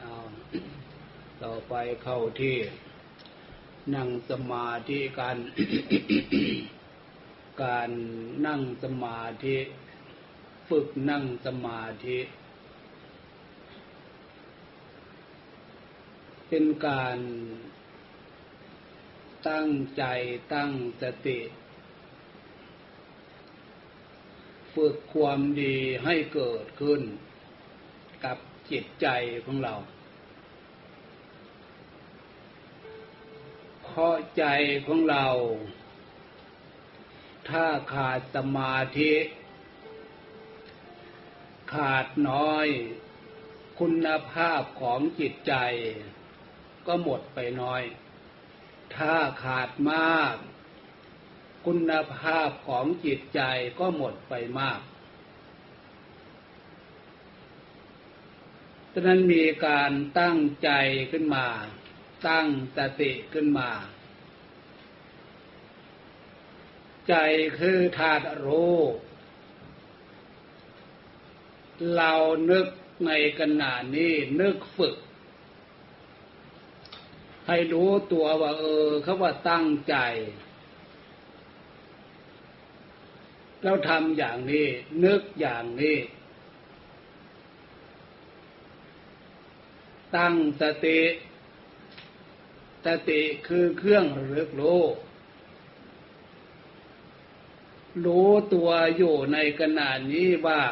เอาต่อไปเข้าที่นั่งสมาธิการ การนั่งสมาธิ ฝึกนั่งสมาธิ เป็นการตั้งใจตั้งสติ ฝึกความดีให้เกิดขึ้น จิตใจของเราเพราะใจของเรา ถ้าขาดสมาธิ ขาดน้อย คุณภาพของจิตใจ ก็หมดไปน้อย ถ้าขาดมาก คุณภาพของจิตใจก็หมดไปมาก ฉะนั้นมีการตั้งใจขึ้นมา ตั้งสติขึ้นมา ใจคือธาตุรู้ เรานึกในขณะนี้นึกฝึก ให้รู้ตัวว่าเออเขาว่าตั้งใจ แล้วทำอย่างนี้ นึกอย่างนี้ ตั้งสติสติคือเครื่องรึกรู้รู้ตัวอยู่ในขณะนี้ว่า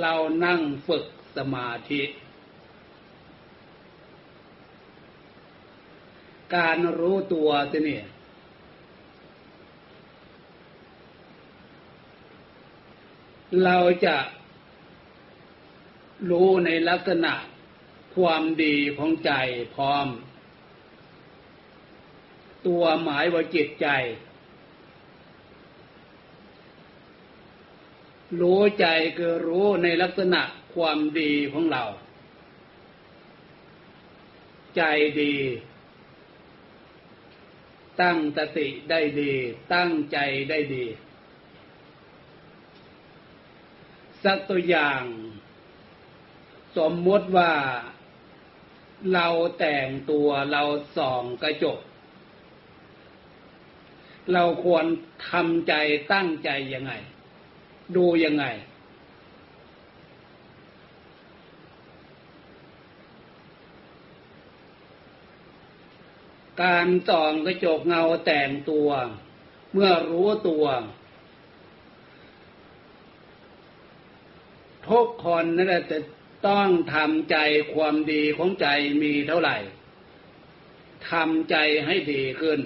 เรานั่งฝึกสมาธิ การรู้ตัวจะเนี่ยเราจะ รู้ในลักษณะความดีของใจพร้อม ตัวหมายว่าจิตใจ รู้ใจคือรู้ในลักษณะความดีของเรา ใจดี ตั้งสติได้ดี ตั้งใจได้ดี สักตัวอย่าง สมมติว่าเราแต่งตัวเราส่องกระจก เราควรทำใจตั้งใจยังไง ดูยังไง การส่องกระจกเงาแต่งตัว เมื่อรู้ตัวทุกคนนั่นแหละจะ ต้องทำใจความดีของใจมีเท่าไหร่ทำใจให้ดีขึ้น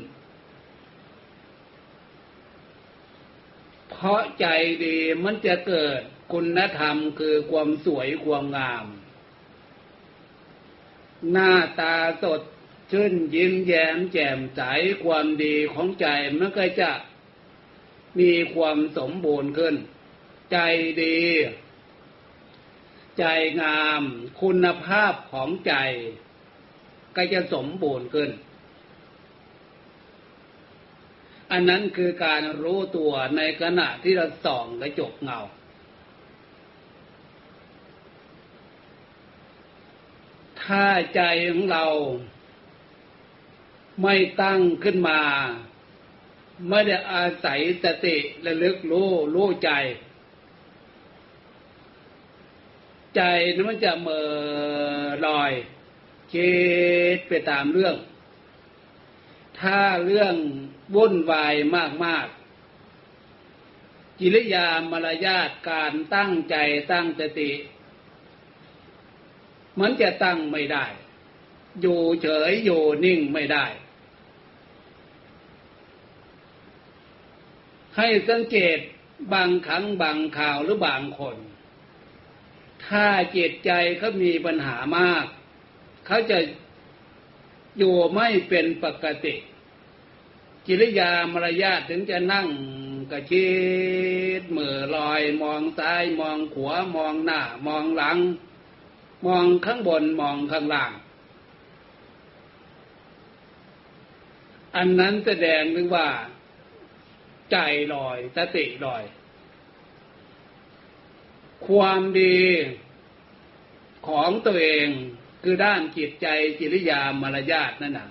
เพราะใจดีมันจะเกิดคุณธรรมคือความสวยความงาม หน้าตาสดชื่นยิ้มแย้มแจ่มใสความดีของใจมันก็จะมีความสมบูรณ์ขึ้น ใจดี ใจงาม คุณภาพของใจ ก็จะสมบูรณ์ขึ้น อันนั้นคือการรู้ตัวในขณะที่เราส่องกระจกเงา ถ้าใจของเราไม่ตั้งขึ้นมา ไม่ได้อาศัยสติระลึกรู้รู้ใจ ใจนั้นมันจะเมื่อลอยคิดไปตามเรื่อง ถ้าเรื่องวุ่นวายมากๆ กิริยามารยาทการตั้งใจตั้งสติ มันจะตั้งไม่ได้ อยู่เฉยอยู่นิ่งไม่ได้ ให้สังเกตบางครั้งบางข่าวหรือบางคน ถ้าจิตใจเขามีปัญหามาก เขาจะอยู่ไม่เป็นปกติ กิริยามารยาทถึงจะนั่งกระชิดมือลอย มองซ้ายมองขวามองหน้า มองหลัง มองข้างบนมองข้างล่าง อันนั้นแสดงถึงว่า ใจลอยสติลอย ความดีของตัวเองคือด้านจิตใจจิริยามารยาทนั่นน่ะ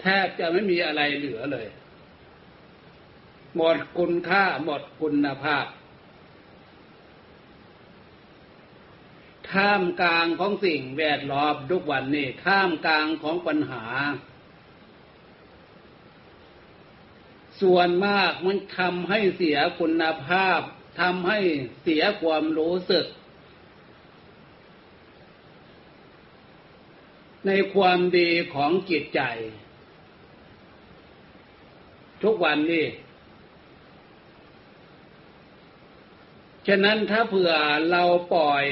แทบจะไม่มีอะไรเหลือเลย หมดคุณค่าหมดคุณภาพ ท่ามกลางของสิ่งแวดล้อมทุกวันนี้ท่ามกลางของปัญหา ส่วนมากมันทำให้เสียคุณภาพ ทำให้เสียความรู้สึก ในความดีของจิตใจ ทุกวันนี้ ฉะนั้นถ้าเผื่อเราปล่อย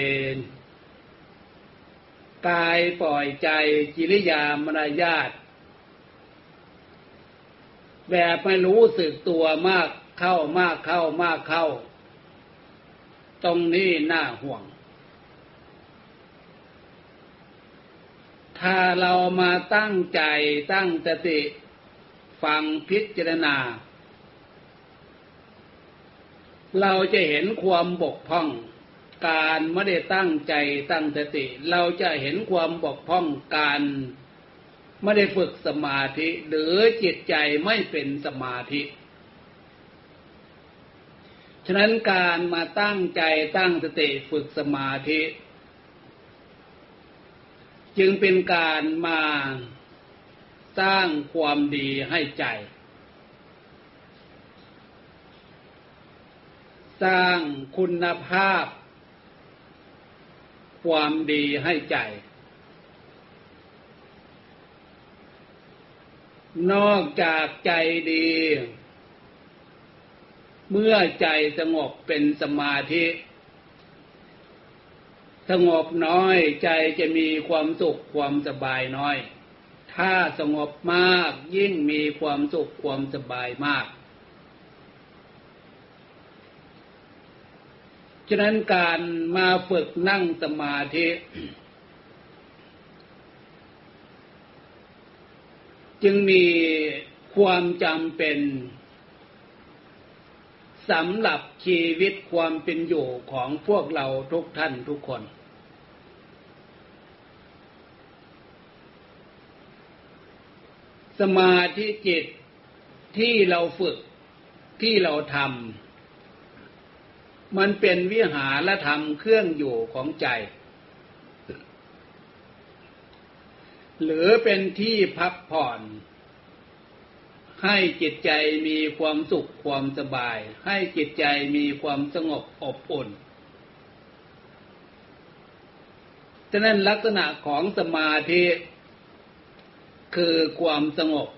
กายปล่อยใจจิริยามารยาทแบบไม่รู้สึกตัวมากเข้ามากเข้ามากเข้า ตรงนี้น่าห่วง ถ้าเรามาตั้งใจตั้งสติ ฟังพิจารณา เราจะเห็นความบกพร่องการไม่ได้ตั้งใจตั้งสติ เราจะเห็นความบกพร่องการไม่ได้ฝึกสมาธิ หรือจิตใจไม่เป็นสมาธิ ฉะนั้นการมาตั้งใจตั้งสติฝึกสมาธิ จึงเป็นการมาสร้างความดีให้ใจ สร้างคุณภาพ ความดีให้ใจ นอกจากใจดี เมื่อใจสงบเป็นสมาธิ สงบน้อยใจจะมีความสุขความสบายน้อย ถ้าสงบมากยิ่งมีความสุขความสบายมาก ฉะนั้นการมาฝึกนั่งสมาธิ จึงมีความจำเป็น สำหรับชีวิตความเป็นอยู่ของพวกเราทุกท่านทุกคน สมาธิจิตที่เราฝึกที่เราทำมันเป็นวิหารธรรมเครื่องอยู่ของใจ หรือเป็นที่พักผ่อน ให้จิตใจมีความสุขความสบาย ให้จิตใจมีความสงบอบอุ่นฉะนั้นลักษณะของสมาธิคือความสงบ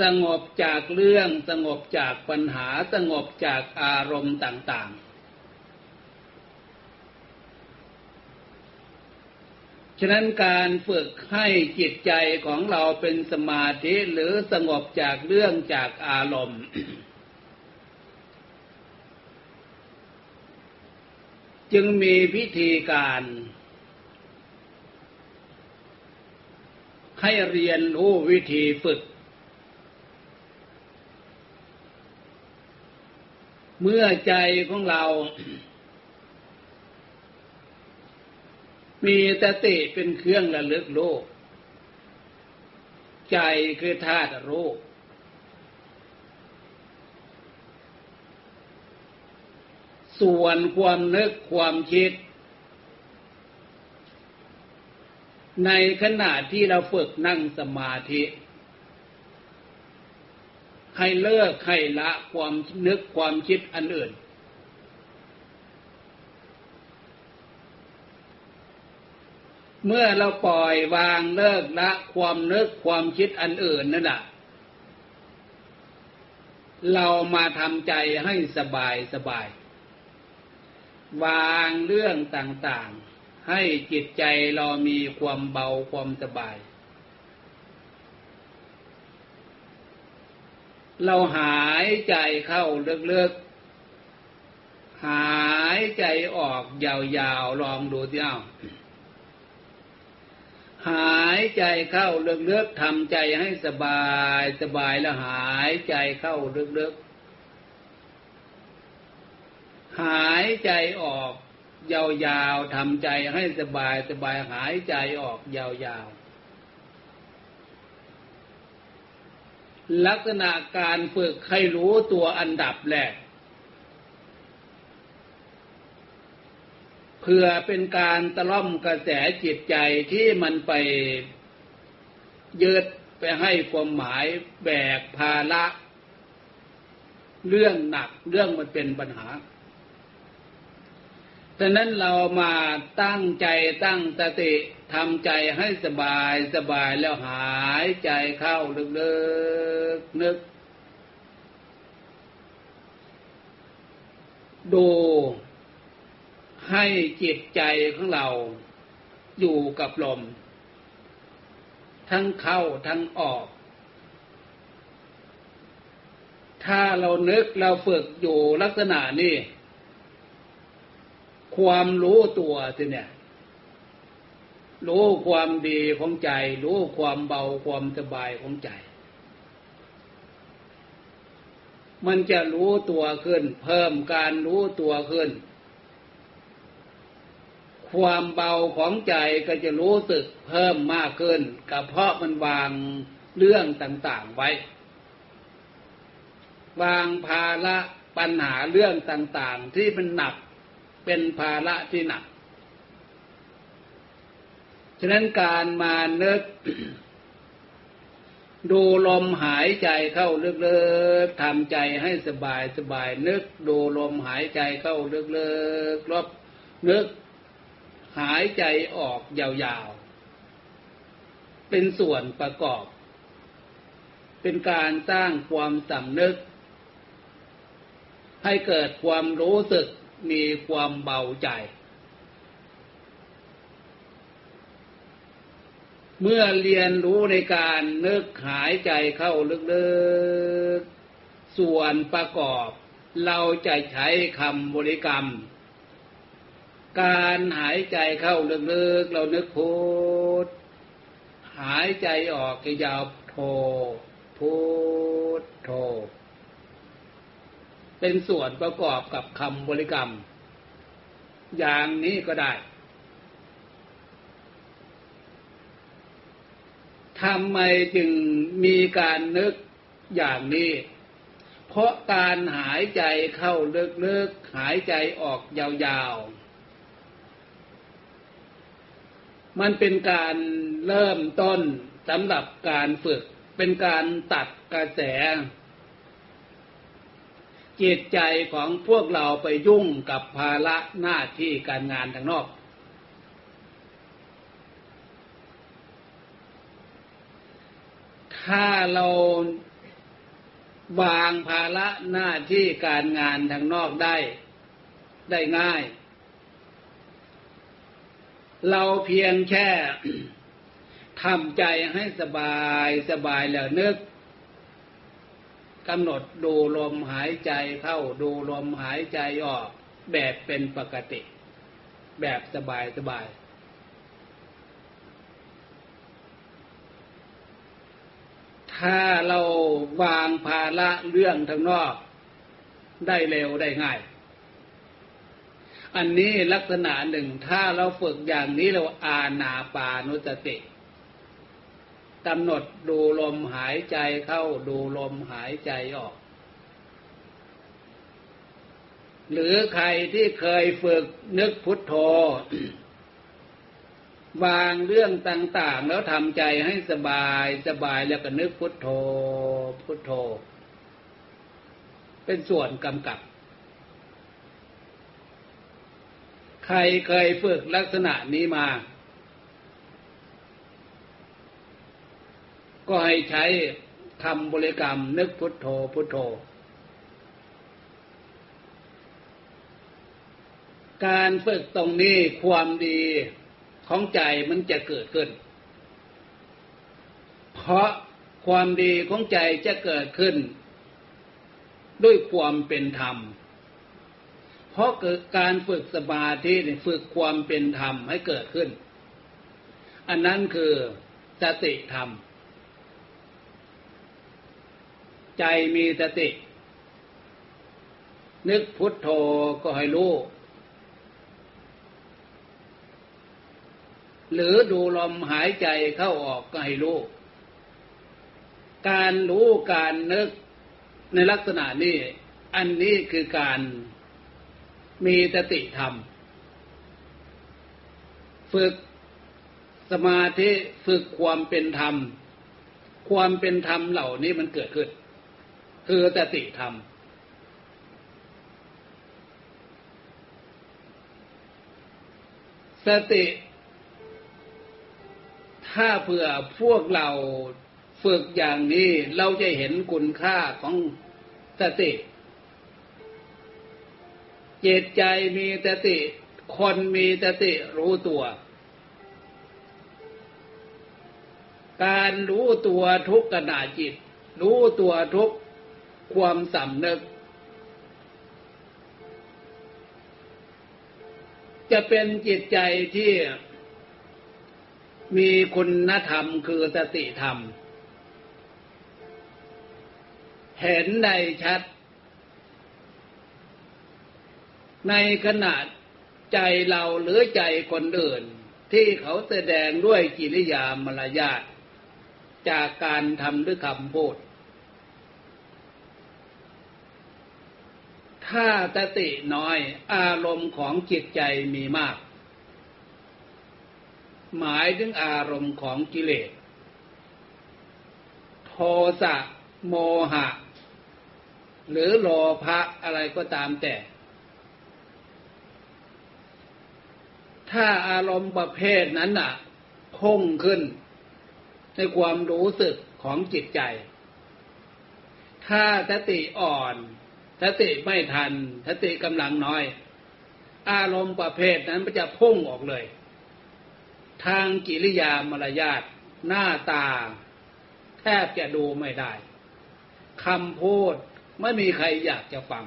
สงบจากเรื่องสงบจากปัญหาสงบจากอารมณ์ต่าง ๆ ฉะนั้นการฝึกให้จิตใจของเราเป็นสมาธิหรือสงบจากเรื่องจากอารมณ์จึงมีพิธีการ ให้เรียนรู้วิธีฝึก เมื่อใจของเรา มีตติเป็นเครื่องระลึกโลก ใจคือธาตุรู้ส่วนความนึกความคิด ในขณะที่เราฝึกนั่งสมาธิ ให้เลิกให้ละความนึกความคิดอันอื่น เมื่อเราปล่อยวางเลิกละความนึกความคิดอันอื่นนั่นแหละเรามาทำใจให้สบายสบาย วางเรื่องต่างๆ ให้จิตใจเรามีความเบาความสบาย เราหายใจเข้าเลึกๆ หายใจออกยาวๆ ลองดูสิเอ้า หายใจเข้าลึกๆทำใจให้สบายสบายแล้วหายใจเข้าลึกๆหายใจออกยาวๆทำใจให้สบายสบายหายใจออกยาวๆลักษณะการฝึกให้รู้ตัวอันดับแรก เพื่อเป็นการตะล่อมกระแสจิตใจที่มันไปยืดไปให้ความหมายแบกภาระเรื่องหนักเรื่องมันเป็นปัญหาดังนั้นเรามาตั้งใจตั้งสติทำใจให้สบายสบายแล้วหายใจเข้าลึกๆนึกดู ให้จิตใจของเราอยู่กับลม ทั้งเข้าทั้งออก ถ้าเรานึกเราฝึกอยู่ลักษณะนี้ ความรู้ตัวสิเนี่ย รู้ความดีของใจ รู้ความเบาความสบายของใจ มันจะรู้ตัวขึ้น เพิ่มการรู้ตัวขึ้น ความเบาของใจก็จะรู้สึกเพิ่มมากขึ้นก็เพราะมันวางเรื่องต่างๆไว้ วางภาระปัญหาเรื่องต่างๆ ที่มันหนักเป็นภาระที่หนัก ฉะนั้นการมาเนึกดูลมหายใจเข้าลึกๆทำใจให้สบายสบายนึกดูลมหายใจเข้าลึกๆรบนึก หายใจออกยาวๆ เป็นส่วนประกอบ เป็นการสร้างความสำนึก ให้เกิดความรู้สึกมีความเบาใจ เมื่อเรียนรู้ในการนึกหายใจเข้าลึกๆ ส่วนประกอบ เราจะใช้คำบริกรรม การหายใจเข้าลึกๆเรานึกพุทหายใจออกยาวโทพุทโท เป็นส่วนประกอบกับคำบริกรรม อย่างนี้ก็ได้ทำไมจึงมีการนึกอย่างนี้ เพราะการหายใจเข้าลึกๆ หายใจออกยาวๆ มันเป็นการเริ่มต้นสำหรับการฝึก เป็นการตัดกระแส จิตใจของพวกเราไปยุ่งกับภาระหน้าที่การงานทางนอก ถ้าเราวางภาระหน้าที่การงานทางนอกได้ ได้ง่าย เราเพียงแค่ทำใจให้สบายสบายแล้วนึกกำหนดดูลมหายใจเข้าดูลมหายใจออก แบบเป็นปกติ แบบสบายสบาย ถ้าเราวางภาระเรื่องทางนอก ได้เร็วได้ง่าย อันนี้ลักษณะหนึ่งถ้าเราฝึกอย่างนี้เราอาณาปานุสติกำหนดดูลมหายใจเข้าดูลมหายใจออก หรือใครที่เคยฝึกนึกพุทโธวางเรื่องต่าง ๆ แล้วทำใจให้สบายสบายแล้วก็นึกพุทโธพุทโธ เป็นส่วนกำกับใค รเคยฝึกลักษณะนี้มา ก็ให้ใช้คำบริกรรมนึกพุทโธพุทโธ การฝึกตรงนี้ความดีของใจมันจะเกิดขึ้น เพราะความดีของใจจะเกิดขึ้น ด้วยความเป็นธรรม เพราะเกิดการฝึกสมาธิฝึกความเป็นธรรมให้เกิดขึ้น อันนั้นคือสติธรรม ใจมีสติ นึกพุทโธก็ให้รู้หรือดูลมหายใจเข้าออกก็ให้รู้ การรู้การนึกในลักษณะนี้ อันนี้คือการ มีสติธรรม ฝึกสมาธิฝึกความเป็นธรรม ความเป็นธรรมเหล่านี้มันเกิดขึ้น คือสติธรรม สติ ถ้าเผื่อพวกเราฝึกอย่างนี้เราจะเห็นคุณค่าของสติ จิตใจมีสติ คนมีสติรู้ตัว การรู้ตัวทุกขณะจิต รู้ตัวทุกความสำนึก จะเป็นจิตใจที่มีคุณธรรมคือสติธรรม เห็นได้ชัด ในขณะใจเราหรือใจคนอื่น ที่เขาแสดงด้วยกิริยามารยาทจากการทำหรือคำพูด ถ้าตติน้อยอารมณ์ของจิตใจมีมาก หมายถึงอารมณ์ของกิเลส โทสะโมหะ หรือโลภะอะไรก็ตามแต่ ถ้าอารมณ์ประเภทนั้นน่ะพุ่งขึ้น ในความรู้สึกของจิตใจ ถ้าสติอ่อนสติไม่ทันสติกำลังน้อย อารมณ์ประเภทนั้นมันจะพุ่งออกเลย ทางกิริยามารยาทหน้าตา แทบจะดูไม่ได้คำพูดไม่มีใครอยากจะฟัง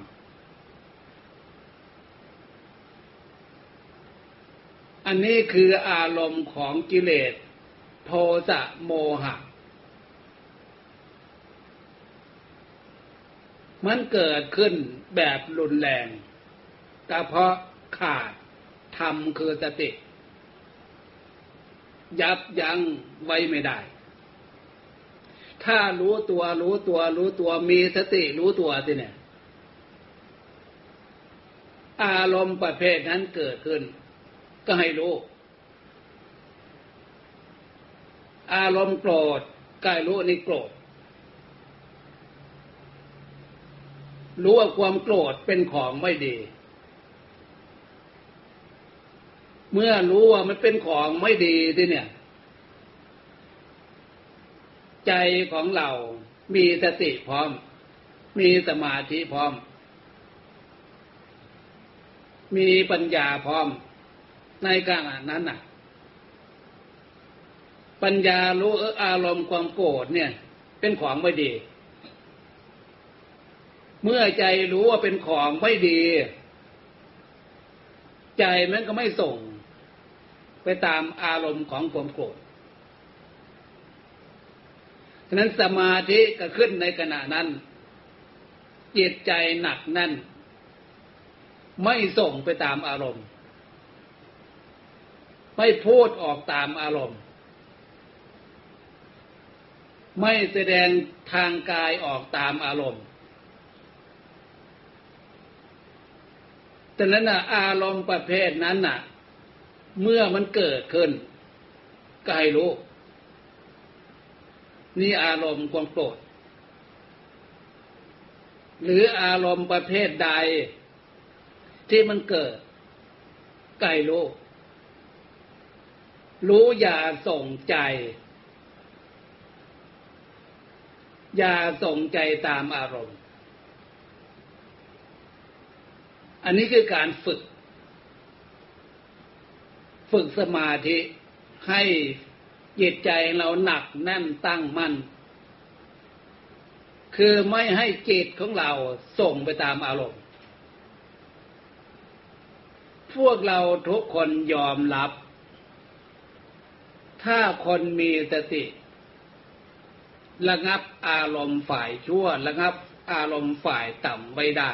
นนี้คืออารมณ์ของกิเลส โทสะโมหะ มันเกิดขึ้นแบบรุนแรงก็เพราะขาดธรรมคือสติ ยับยั้งไว้ไม่ได้ ถ้ารู้ตัวรู้ตัว รู้ตัวมีสติรู้ตัวสิเนี่ย อารมณ์ประเภทนั้นเกิดขึ้น ก็ให้รู้ อารมณ์โกรธกายรู้ในโกรธ รู้ว่าความโกรธเป็นของไม่ดี เมื่อรู้ว่ามันเป็นของไม่ดีที่เนี่ย ใจของเรามีสติพร้อม มีสมาธิพร้อม มีปัญญาพร้อม ในขณะนั้นน่ะ ปัญญารู้อารมณ์ความโกรธเนี่ย เป็นของไม่ดี เมื่อใจรู้ว่าเป็นของไม่ดี ใจมันก็ไม่ส่ง ไปตามอารมณ์ของความโกรธฉะนั้นสมาธิก็ขึ้นในขณะนั้นจิตใจหนักแน่นไม่ส่งไปตามอารมณ์ ไม่พูดออกตามอารมณ์ ไม่แสดงทางกายออกตามอารมณ์แต่นั้นน่ะ อารมณ์ประเภทนั้นน่ะ เมื่อมันเกิดขึ้นก็ให้รู้ นี่อารมณ์ความโกรธหรืออารมณ์ประเภทใด ที่มันเกิดก็ให้รู้ รู้อย่าส่งใจ อย่าส่งใจตามอารมณ์ อันนี้คือการฝึก ฝึกสมาธิให้จิตใจเราหนักแน่นตั้งมั่น คือไม่ให้จิตของเราส่งไปตามอารมณ์ พวกเราทุกคนยอมรับ ถ้าคนมีสติ ระงับอารมณ์ฝ่ายชั่ว ระงับอารมณ์ฝ่ายต่ำไว้ได้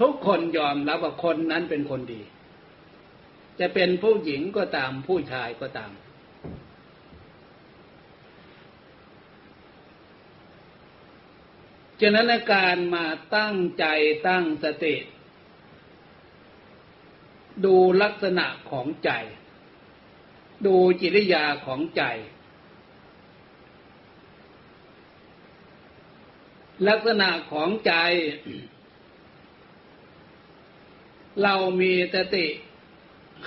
ทุกคนยอมรับว่าคนนั้นเป็นคนดี จะเป็นผู้หญิงก็ตามผู้ชายก็ตาม ฉะนั้นการมาตั้งใจตั้งสติ ดูลักษณะของใจ ดูจิริยาของใจ ลักษณะของใจ เรามีสติ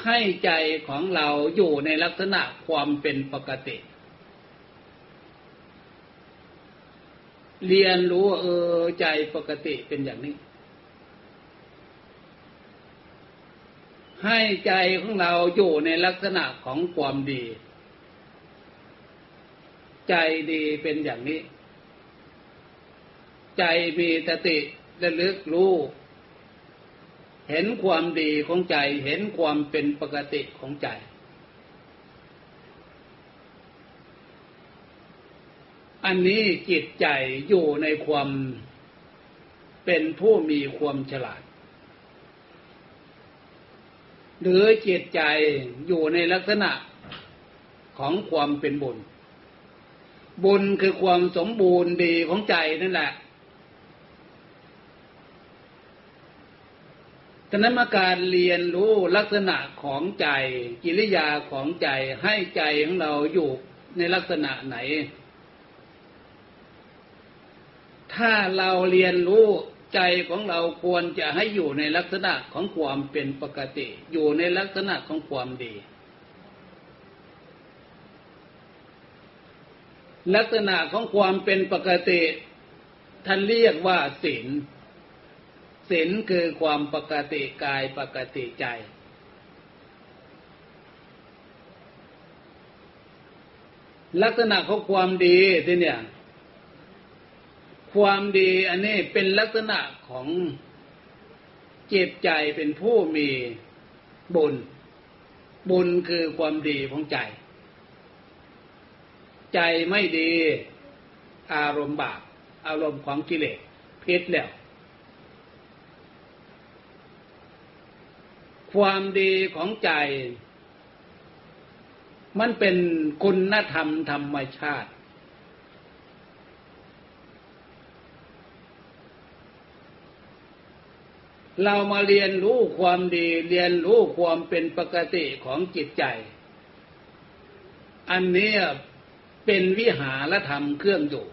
ให้ใจของเราอยู่ในลักษณะความเป็นปกติ เรียนรู้เออใจปกติเป็นอย่างนี้ ให้ใจของเราอยู่ในลักษณะของความดี ใจดีเป็นอย่างนี้ ใจมีสติระลึกรู้เห็นความดีของใจเห็นความเป็นปกติของใจ อันนี้จิตใจอยู่ในความเป็นผู้มีความฉลาด หรือจิตใจอยู่ในลักษณะของความเป็นบุญ บุญคือความสมบูรณ์ดีของใจนั่นแหละฉะนั้นมาการเรียนรู้ลักษณะของใจ กิริยาของใจให้ใจของเราอยู่ในลักษณะไหน ถ้าเราเรียนรู้ ใจของเราควรจะให้อยู่ในลักษณะของความเป็นปกติ อยู่ในลักษณะของความดี ลักษณะของความเป็นปกติ ท่านเรียกว่าศีลศีลคือความปกติกายปกติใจ ลักษณะของความดีที่เนี่ย ความดีอันนี้เป็นลักษณะของเจิตใจเป็นผู้มีบุญ บุญคือความดีของใจ ใจไม่ดี อารมณ์บาปอารมณ์ของกิเลสพิษแล้ว ความดีของใจ มันเป็นคุณธรรมธรรมชาติ เรามาเรียนรู้ความดี เรียนรู้ความเป็นปกติของจิตใจ อันนี้เป็นวิหารธรรมเครื่องอยู่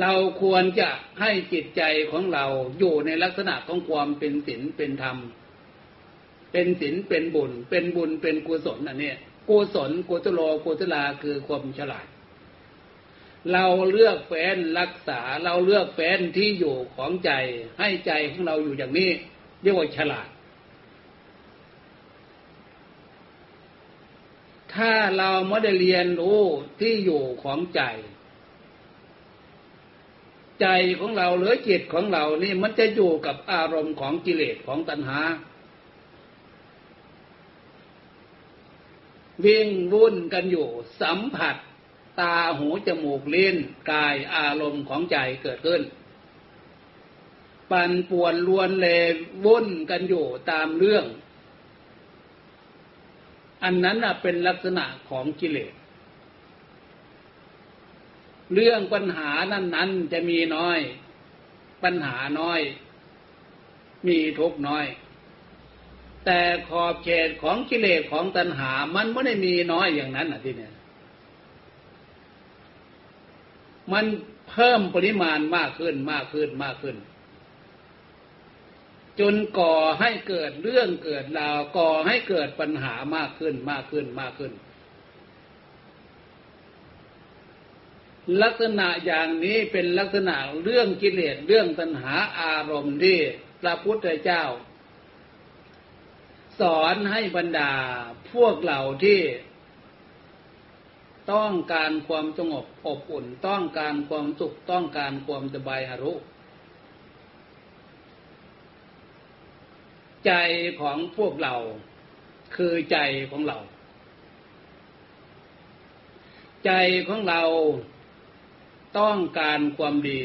เราควรจะให้จิตใจของเราอยู่ในลักษณะของความเป็นศีลเป็นธรรม เป็นศีลเป็นบุญ เป็นบุญเป็นกุศลอันนี้กุศลกุศโลกุศลาคือความฉลาด เราเลือกแฟนรักษาเราเลือกแฟนที่อยู่ของใจให้ใจของเราอยู่อย่างนี้ เรียกว่าฉลาด ถ้าเราไม่ได้เรียนรู้ที่อยู่ของใจ ใจของเราหรือจิตของเรานี่มันจะอยู่กับอารมณ์ของกิเลสของตัณหา วิ่งวุ่นกันอยู่สัมผัส ตาหูจมูกลิ้นกายอารมณ์ของใจเกิดขึ้น ปั่นป่วนลวนเลวุ่นกันอยู่ตามเรื่อง อันนั้นเป็นลักษณะของกิเลส เรื่องปัญหานั้นนั้นจะมีน้อย ปัญหาน้อย มีทุกน้อยแต่ขอบเขตของกิเลสของตัณหา มันไม่ได้มีน้อยอย่างนั้นอะที่เนี่ย มันเพิ่มปริมาณมากขึ้นมากขึ้นมากขึ้น จนก่อให้เกิดเรื่องเกิดราวก่อให้เกิดปัญหามากขึ้นมากขึ้นมากขึ้น ลักษณะอย่างนี้เป็นลักษณะเรื่องกิเลสเรื่องตัณหาอารมณ์ที่พระพุทธเจ้า สอนให้บรรดาพวกเหล่าที่ ต้องการความสงบอบอุ่น ต้องการความสุข ต้องการความสบายหรุ ใจของพวกเรา คือใจของเรา ใจของเราต้องการความดี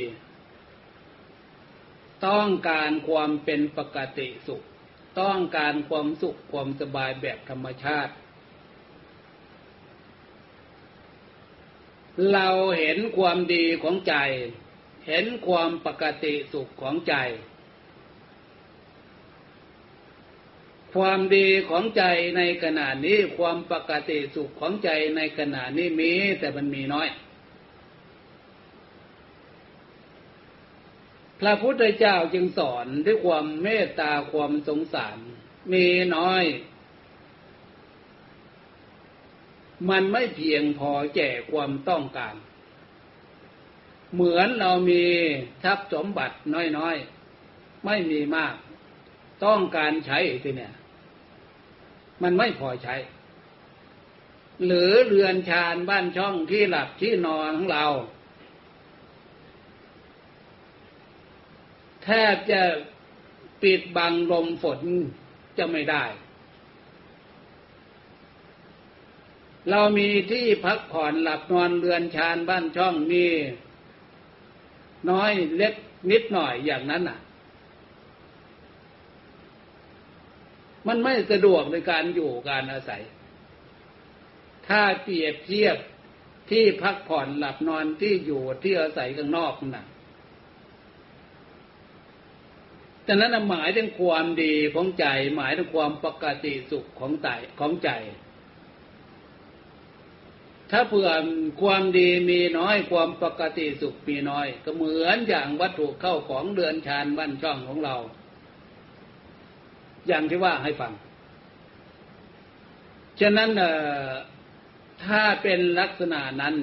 ต้องการความเป็นปกติสุข ต้องการความสุขความสบายแบบธรรมชาติ เราเห็นความดีของใจ เห็นความปกติสุขของใจ ความดีของใจในขณะนี้ความปกติสุขของใจในขณะนี้มีแต่มันมีน้อย พระพุทธเจ้าจึงสอนด้วยความเมตตาความสงสาร มีน้อย มันไม่เพียงพอแก่ความต้องการ เหมือนเรามีทรัพย์สมบัติน้อยๆ ไม่มีมาก ต้องการใช้ทีเนี่ย มันไม่พอใช้ หรือเรือนชานบ้านช่องที่หลับที่นอนของเรา แทบจะปิดบังลมฝนจะไม่ได้ เรามีที่พักผ่อนหลับนอนเรือนชานบ้านช่องมีน้อยเล็กนิดหน่อยอย่างนั้นอะ มันไม่สะดวกในการอยู่การอาศัย ถ้าเปรียบเทียบที่พักผ่อนหลับนอนที่อยู่ที่อาศัยข้างนอกนั่นฉะนั้นหมายถึงความดีของใจหมายถึงความปกติสุขของใจของใจ ถ้าเผื่อความดีมีน้อยความปกติสุขมีน้อย ก็เหมือนอย่างวัตถุเข้าของเดือนชานบ้านช่องของเรา อย่างที่ว่าให้ฟัง ฉะนั้นถ้าเป็นลักษณะนั้น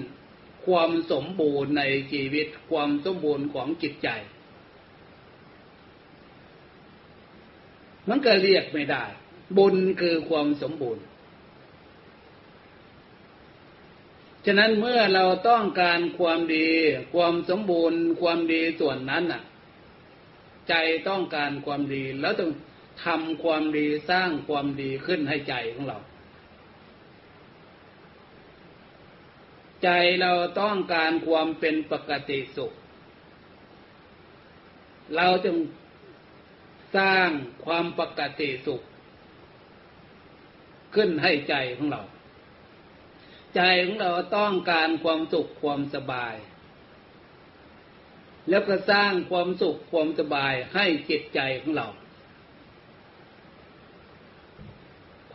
ความสมบูรณ์ในชีวิต ความสมบูรณ์ของจิตใจ มันก็เรียกไม่ได้ บุญคือความสมบูรณ์ ฉะนั้นเมื่อเราต้องการความดี ความสมบูรณ์ ความดีส่วนนั้นน่ะ ใจต้องการความดี แล้วต้องทำความดีสร้างความดีขึ้นให้ใจของเรา ใจเราต้องการความเป็นปกติสุข เราจึงสร้างความปกติสุข ขึ้นให้ใจของเรา ใจของเราต้องการความสุขความสบาย แล้วก็สร้างความสุขความสบายให้จิตใจของเรา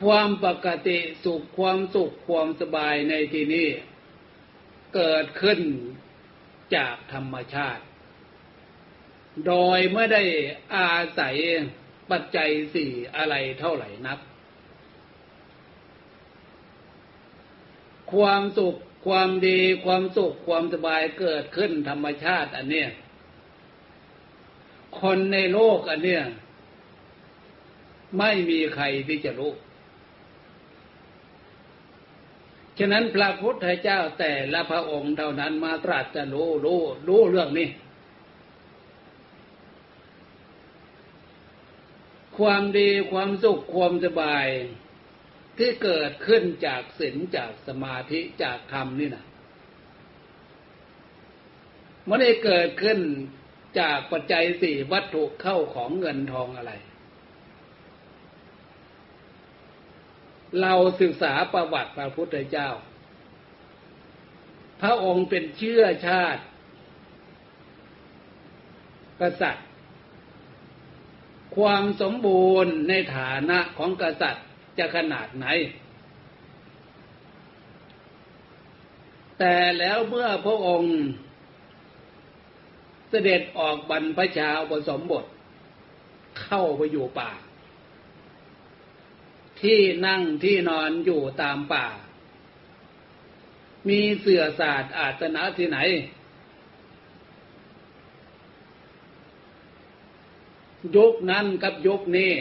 ความปกติสุขความสุขความสบายในที่นี้เกิดขึ้นจากธรรมชาติ โดยไม่ได้อาศัยปัจจัยสี่อะไรเท่าไหร่นัก ความสุขความดีความสุขความสบายเกิดขึ้นธรรมชาติ อันเนี้ยคนในโลกอันเนี้ยไม่มีใครที่จะรู้ ฉะนั้นพระพุทธเจ้าแต่ละพระองค์เท่านั้นมาตรัสจะรู้รู้รู้เรื่องนี้ ความดีความสุขความสบาย ที่เกิดขึ้นจากศีลจากสมาธิจากธรรมนี่นะมันได้เกิดขึ้นจากปัจจัยสี่วัตถุเข้าของเงินทองอะไร เราศึกษาประวัติพระพุทธเจ้า พระองค์เป็นเชื้อชาติ กษัตริย์ ความสมบูรณ์ในฐานะของกษัตริย์ จะขนาดไหน แต่แล้วเมื่อพระองค์เสด็จออกบรรพชาอุปสมบท เข้าไปอยู่ป่า ที่นั่งที่นอนอยู่ตามป่า มีเสื่อศาสตร์อาสนะที่ไหนยุคนั้นกับยุคนี้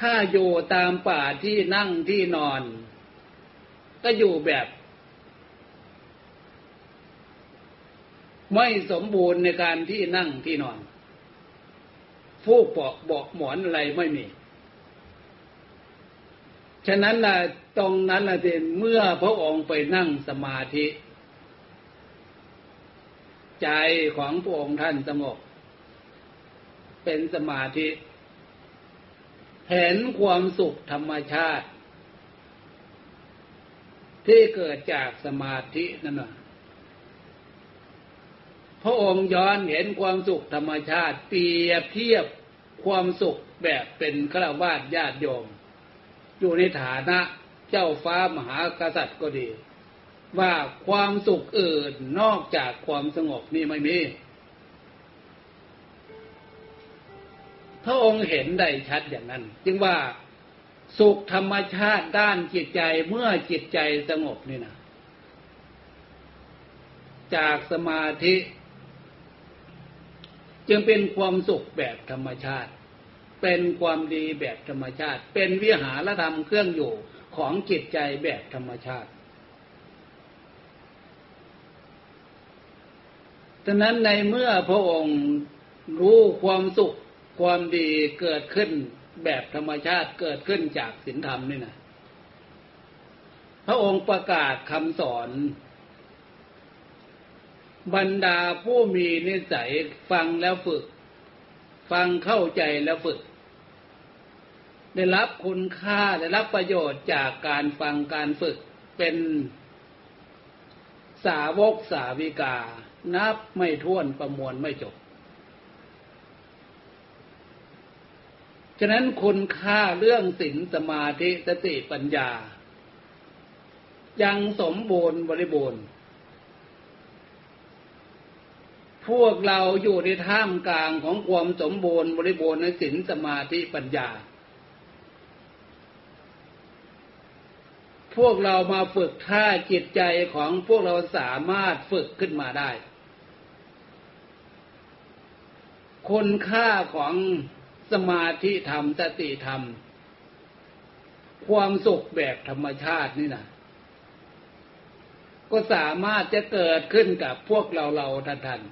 ถ้าอยู่ตามป่าที่นั่งที่นอน ก็อยู่แบบ ไม่สมบูรณ์ในการที่นั่งที่นอน ฟูกเปาะบอกหมอนอะไรไม่มี ฉะนั้นล่ะตรงนั้นล่ะเมื่อพระองค์ไปนั่งสมาธิ ใจของพระองค์ท่านสงบเป็นสมาธิ เห็นความสุขธรรมชาติ ที่เกิดจากสมาธินั่นน่ะพระองค์ย้อนเห็นความสุขธรรมชาติ เปรียบเทียบความสุขแบบเป็นฆราวาสญาติโยม อยู่ในฐานะเจ้าฟ้ามหากษัตริย์ก็ดี ว่าความสุขอื่นนอกจากความสงบนี่ไม่มี พระองค์เห็นได้ชัดอย่างนั้น จึงว่าสุขธรรมชาติด้านจิตใจเมื่อจิตใจสงบนี่นะจากสมาธิ จึงเป็นความสุขแบบธรรมชาติ เป็นความดีแบบธรรมชาติ เป็นวิหารธรรมเครื่องอยู่ของจิตใจแบบธรรมชาติฉะนั้นในเมื่อพระองค์รู้ความสุข ความดีเกิดขึ้นแบบธรรมชาติเกิดขึ้นจากศีลธรรมนี่นะพระองค์ประกาศคำสอน บรรดาผู้มีนิสัยฟังแล้วฝึก ฟังเข้าใจแล้วฝึก ได้รับคุณค่าได้รับประโยชน์จากการฟังการฝึกเป็นสาวกสาวิกา นับไม่ท้วนประมวลไม่จบ ฉะนั้นคุณค่าเรื่องศีลสมาธิสติปัญญา ยังสมบูรณ์บริบูรณ์ พวกเราอยู่ในท่ามกลางของความสมบูรณ์บริบูรณ์ในศีลสมาธิปัญญา พวกเรามาฝึกท่าจิตใจของพวกเราสามารถฝึกขึ้นมาได้คุณค่าของ สมาธิธรรมสติธรรม ความสุขแบบธรรมชาตินี่นะก็สามารถจะเกิดขึ้นกับพวกเราเราท่านท่าน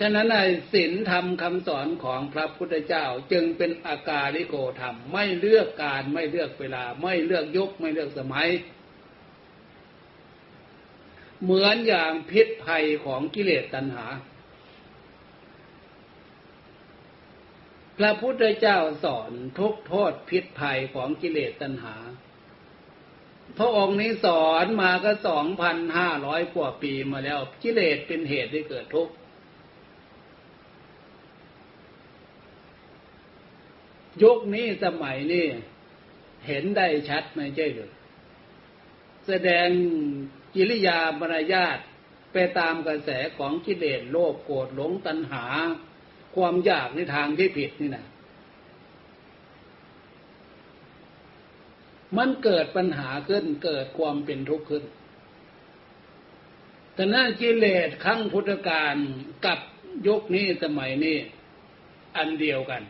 ฉะนั้นในศีลธรรมคำสอนของพระพุทธเจ้าจึงเป็นอากาลิโกธรรม ไม่เลือกการไม่เลือกเวลา ไม่เลือกยุคไม่เลือกสมัย เหมือนอย่างพิษภัยของกิเลสตัณหา พระพุทธเจ้าสอนทุกโทษพิษภัยของกิเลสตัณหา พระองค์นี้สอนมาก็สองพันห้าร้อยกว่าปีมาแล้ว กิเลสเป็นเหตุให้เกิดทุกข์ยุคนี้สมัยนี้เห็นได้ชัดไม่ใช่หรือแสดงกิริยามารยาทไปตามกระแสของกิเลสโลภโกรธหลงตัณหา ความอยากในทางที่ผิดนี่นะมันเกิดปัญหาขึ้นเกิดความเป็นทุกข์ขึ้น แต่นั่นกิเลสครั้งพุทธกาลกับยุคนี้สมัยนี้อันเดียวกัน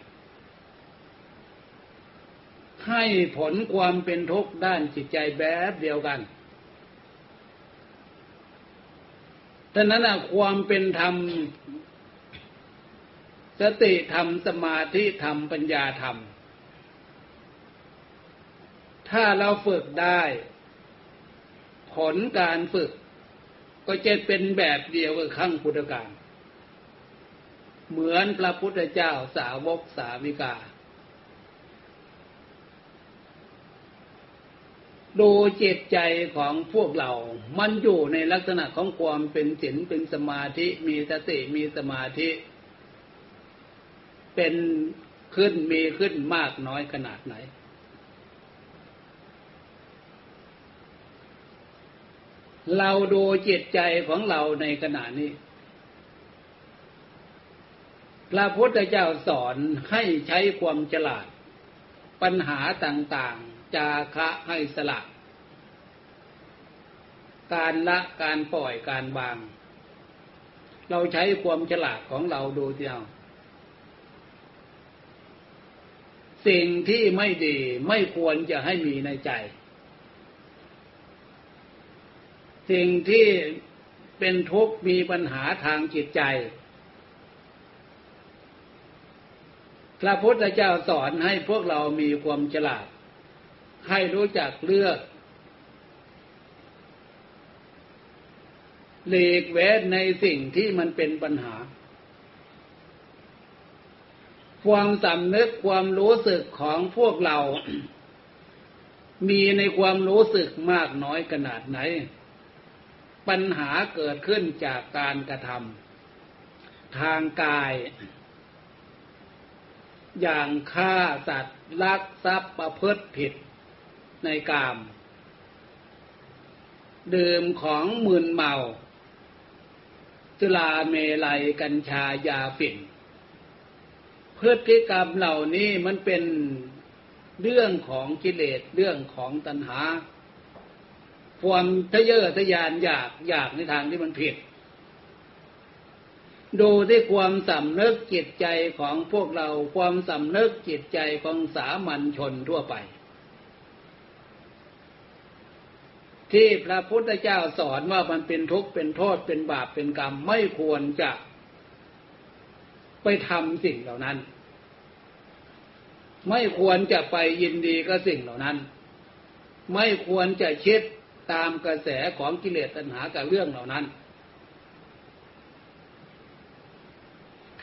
ให้ผลความเป็นทุกข์ด้านจิตใจแบบเดียวกันดังนั้นความเป็นธรรม สติธรรมสมาธิธรรมปัญญาธรรม ถ้าเราฝึกได้ ผลการฝึก ก็จะเป็นแบบเดียวกับขั้งพุทธการเหมือนพระพุทธเจ้าสาวกสาวิกา ดูเจตใจของพวกเรา มันอยู่ในลักษณะของความเป็นศีลเป็นสมาธิ มีสติมีสมาธิ เป็นขึ้นมีขึ้นมากน้อยขนาดไหน เราดูจิตใจของเราในขณะนี้ พระพุทธเจ้าสอนให้ใช้ความฉลาด ปัญหาต่างๆ จาคะให้สละ การละการปล่อยการบาง เราใช้ความฉลาดของเราดูเดียว สิ่งที่ไม่ดีไม่ควรจะให้มีในใจ สิ่งที่เป็นทุกข์มีปัญหาทางจิตใจ พระพุทธเจ้าสอนให้พวกเรามีความฉลาด ให้รู้จักเลือกหลีกเว้นในสิ่งที่มันเป็นปัญหา ความสำนึกความรู้สึกของพวกเรา มีในความรู้สึกมากน้อยขนาดไหน ปัญหาเกิดขึ้นจากการกระทำทางกาย อย่างฆ่าสัตว์ลักทรัพย์ประพฤติผิดในกาม ดื่มของมึนเมาจุลาเมลัยกัญชายาฝิ่น พฤติกรรมเหล่านี้มันเป็นเรื่องของกิเลสเรื่องของตัณหา ความทะเยอทะยานอยากอยากในทางที่มันผิด ดูที่ความสำนึกจิตใจของพวกเราความสำนึกจิตใจของสามัญชนทั่วไป ที่พระพุทธเจ้าสอนว่ามันเป็นทุกข์เป็นโทษเป็นบาปเป็นกรรมไม่ควรจะ ไปทำสิ่งเหล่านั้น ไม่ควรจะไปยินดีกับสิ่งเหล่านั้น ไม่ควรจะคิดตามกระแสของกิเลสตัณหากับเรื่องเหล่านั้น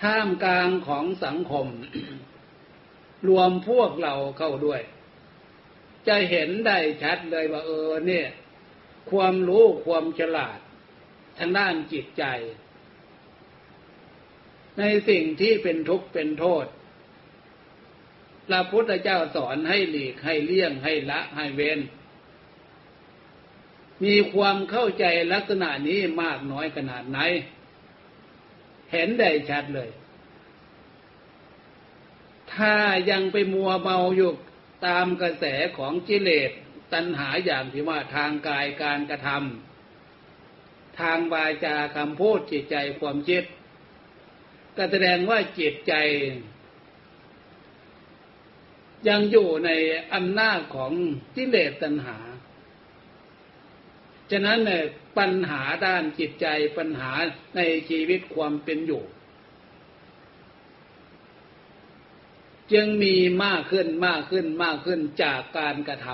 ท่ามกลางของสังคม รวมพวกเราเข้าด้วย จะเห็นได้ชัดเลยว่าเออเนี่ย ความรู้ความฉลาด ทางด้านจิตใจ ในสิ่งที่เป็นทุกข์เป็นโทษพระพุทธเจ้าสอนให้หลีกให้เลี่ยงให้ละให้เว้น มีความเข้าใจลักษณะนี้มากน้อยขนาดไหน เห็นได้ชัดเลย ถ้ายังไปมัวเมาอยู่ตามกระแสของกิเลสตัณหาอย่างที่ว่าทางกายการกระทำทางวาจาคำพูดจิตใจความคิด ก็แสดงว่าจิตใจ ยังอยู่ในอำนาจของกิเลสตัณหา ฉะนั้นเนี่ยปัญหาด้านจิตใจปัญหาในชีวิตความเป็นอยู่ จึงมีมากขึ้นมากขึ้นมากขึ้นจากการกระท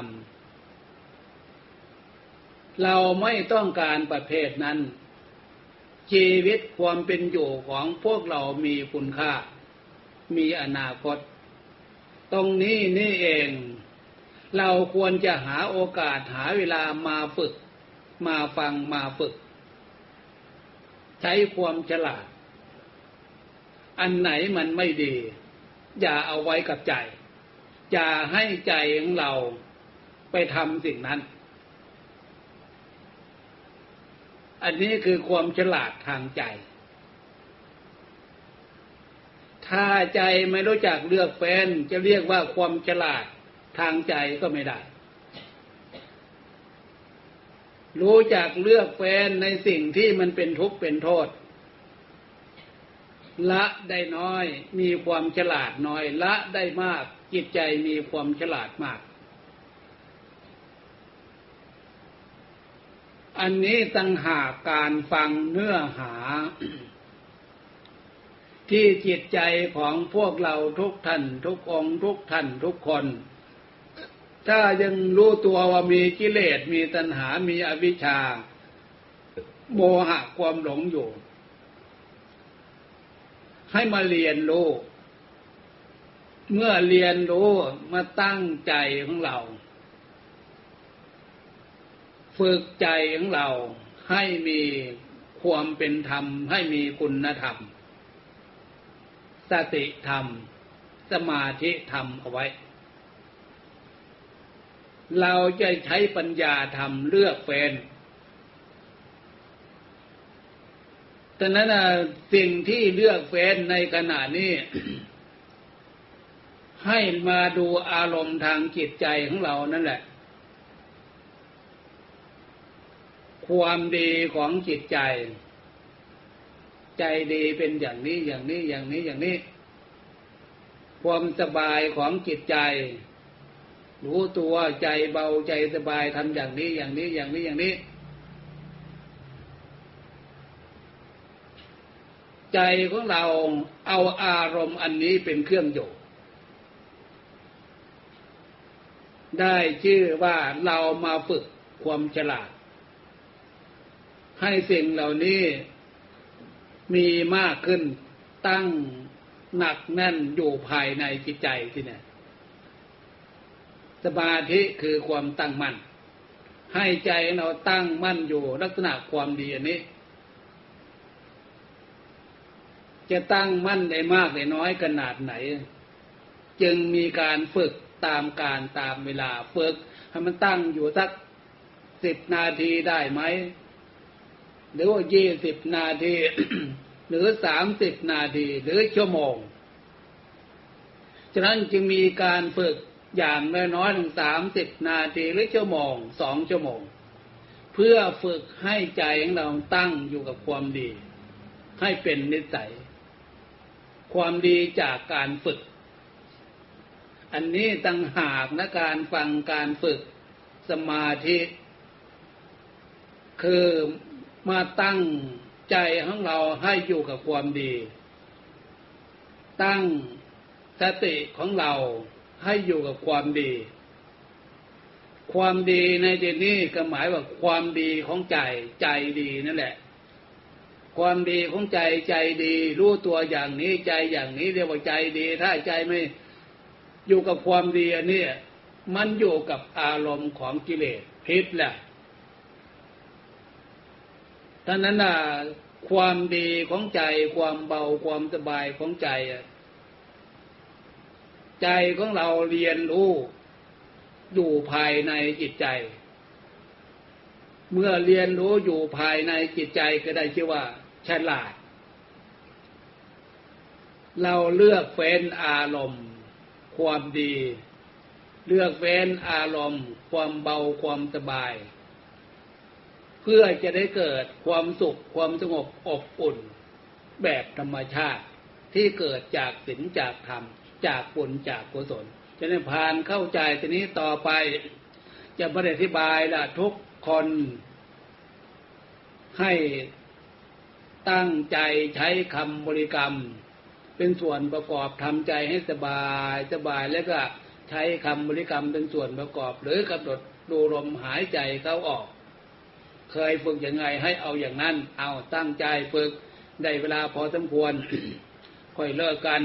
ำเราไม่ต้องการประเภทนั้น ชีวิตความเป็นอยู่ของพวกเรามีคุณค่า มีอนาคต ตรงนี้นี่เอง เราควรจะหาโอกาสหาเวลามาฝึก มาฟังมาฝึก ใช้ความฉลาด อันไหนมันไม่ดี อย่าเอาไว้กับใจ อย่าให้ใจของเราไปทำสิ่งนั้น อันนี้คือความฉลาดทางใจ ถ้าใจไม่รู้จักเลือกแฟนจะเรียกว่าความฉลาดทางใจก็ไม่ได้ รู้จักเลือกแฟนในสิ่งที่มันเป็นทุกข์เป็นโทษ ละได้น้อยมีความฉลาดน้อย ละได้มากจิตใจมีความฉลาดมาก อันนี้ตั้งหากการฟังเนื้อหา ที่จิตใจของพวกเราทุกท่านทุกองทุกท่านทุกคน ถ้ายังรู้ตัวว่ามีกิเลสมีตัณหามีอวิชชา โมหะความหลงอยู่ ให้มาเรียนรู้ เมื่อเรียนรู้มาตั้งใจของเรา ฝึกใจของเราให้มีความเป็นธรรม ให้มีคุณธรรม สติธรรม สมาธิธรรมเอาไว้ เราจะใช้ปัญญาธรรมเลือกเป็นแต่นั้นสิ่งที่เลือกเฟ้นในขณะนี้ ให้มาดูอารมณ์ทางจิตใจของเรานั่นแหละ ความดีของจิตใจ ใจดีเป็นอย่างนี้อย่างนี้อย่างนี้อย่างนี้ ความสบายของจิตใจ รู้ตัวใจเบาใจสบายทำอย่างนี้อย่างนี้อย่างนี้อย่างนี้ ใจของเราเอาอารมณ์อันนี้เป็นเครื่องอยู่ได้ชื่อว่าเรามาฝึกความฉลาด ให้สิ่งเหล่านี้มีมากขึ้นตั้งหนักแน่นอยู่ภายในจิตใจที่เนี่ยสมาธิคือความตั้งมั่นให้ใจเราตั้งมั่นอยู่ลักษณะความดีอันนี้ จะตั้งมั่นได้มากได้น้อยขนาดไหน จึงมีการฝึกตามการตามเวลาฝึกให้มันตั้งอยู่สักสิบนาทีได้ไหม หรือว่ายี่สิบนาที หรือสามสิบนาที หรือชั่วโมง ฉะนั้นจึงมีการฝึกอย่างน้อยถึงสามสิบนาทีหรือชั่วโมงสองชั่วโมง เพื่อฝึกให้ใจของเราตั้งอยู่กับความดี ให้เป็นนิสัย ความดีจากการฝึก อันนี้ตั้งหากนะการฟังการฝึกสมาธิ คือ มาตั้งใจของเราให้อยู่กับความดี ตั้งสติของเราให้อยู่กับความดี ความดีในที่นี้ก็หมายว่าความดีของใจใจดีนั่นแหละ ความดีของใจใจดี รู้ตัวอย่างนี้ใจอย่างนี้เรียกว่าใจดี ถ้าใจไม่อยู่กับความดีอันนี้มันอยู่กับอารมณ์ของกิเลสพิษแหละ ท่านั้นน่ะความดีของใจความเบาความสบายของใจใจของเราเรียนรู้อยู่ภายในจิตใจ เมื่อเรียนรู้อยู่ภายในจิตใจก็ได้ชื่อว่าฉลาด เราเลือกเฟ้นอารมณ์ ความดี เลือกเฟ้นอารมณ์ ความเบาความสบาย เพื่อจะได้เกิดความสุขความสงบอบอุ่น แบบธรรมชาติที่เกิดจากศีลจากธรรม จากบุญจากกุศลจะได้ผ่านเข้าใจทีนี้ต่อไป จะบรอธิบายละทุกคนให้ตั้งใจใช้คำบริกรรม เป็นส่วนประกอบทำใจให้สบายสบายแล้วก็ใช้คำบริกรรมเป็นส่วนประกอบ หรือกำหนดดูลมหายใจเข้าออก เคยฝึกยังไงให้เอาอย่างนั้น เอาตั้งใจฝึกได้เวลาพอสมควรค่อยเลิกกัน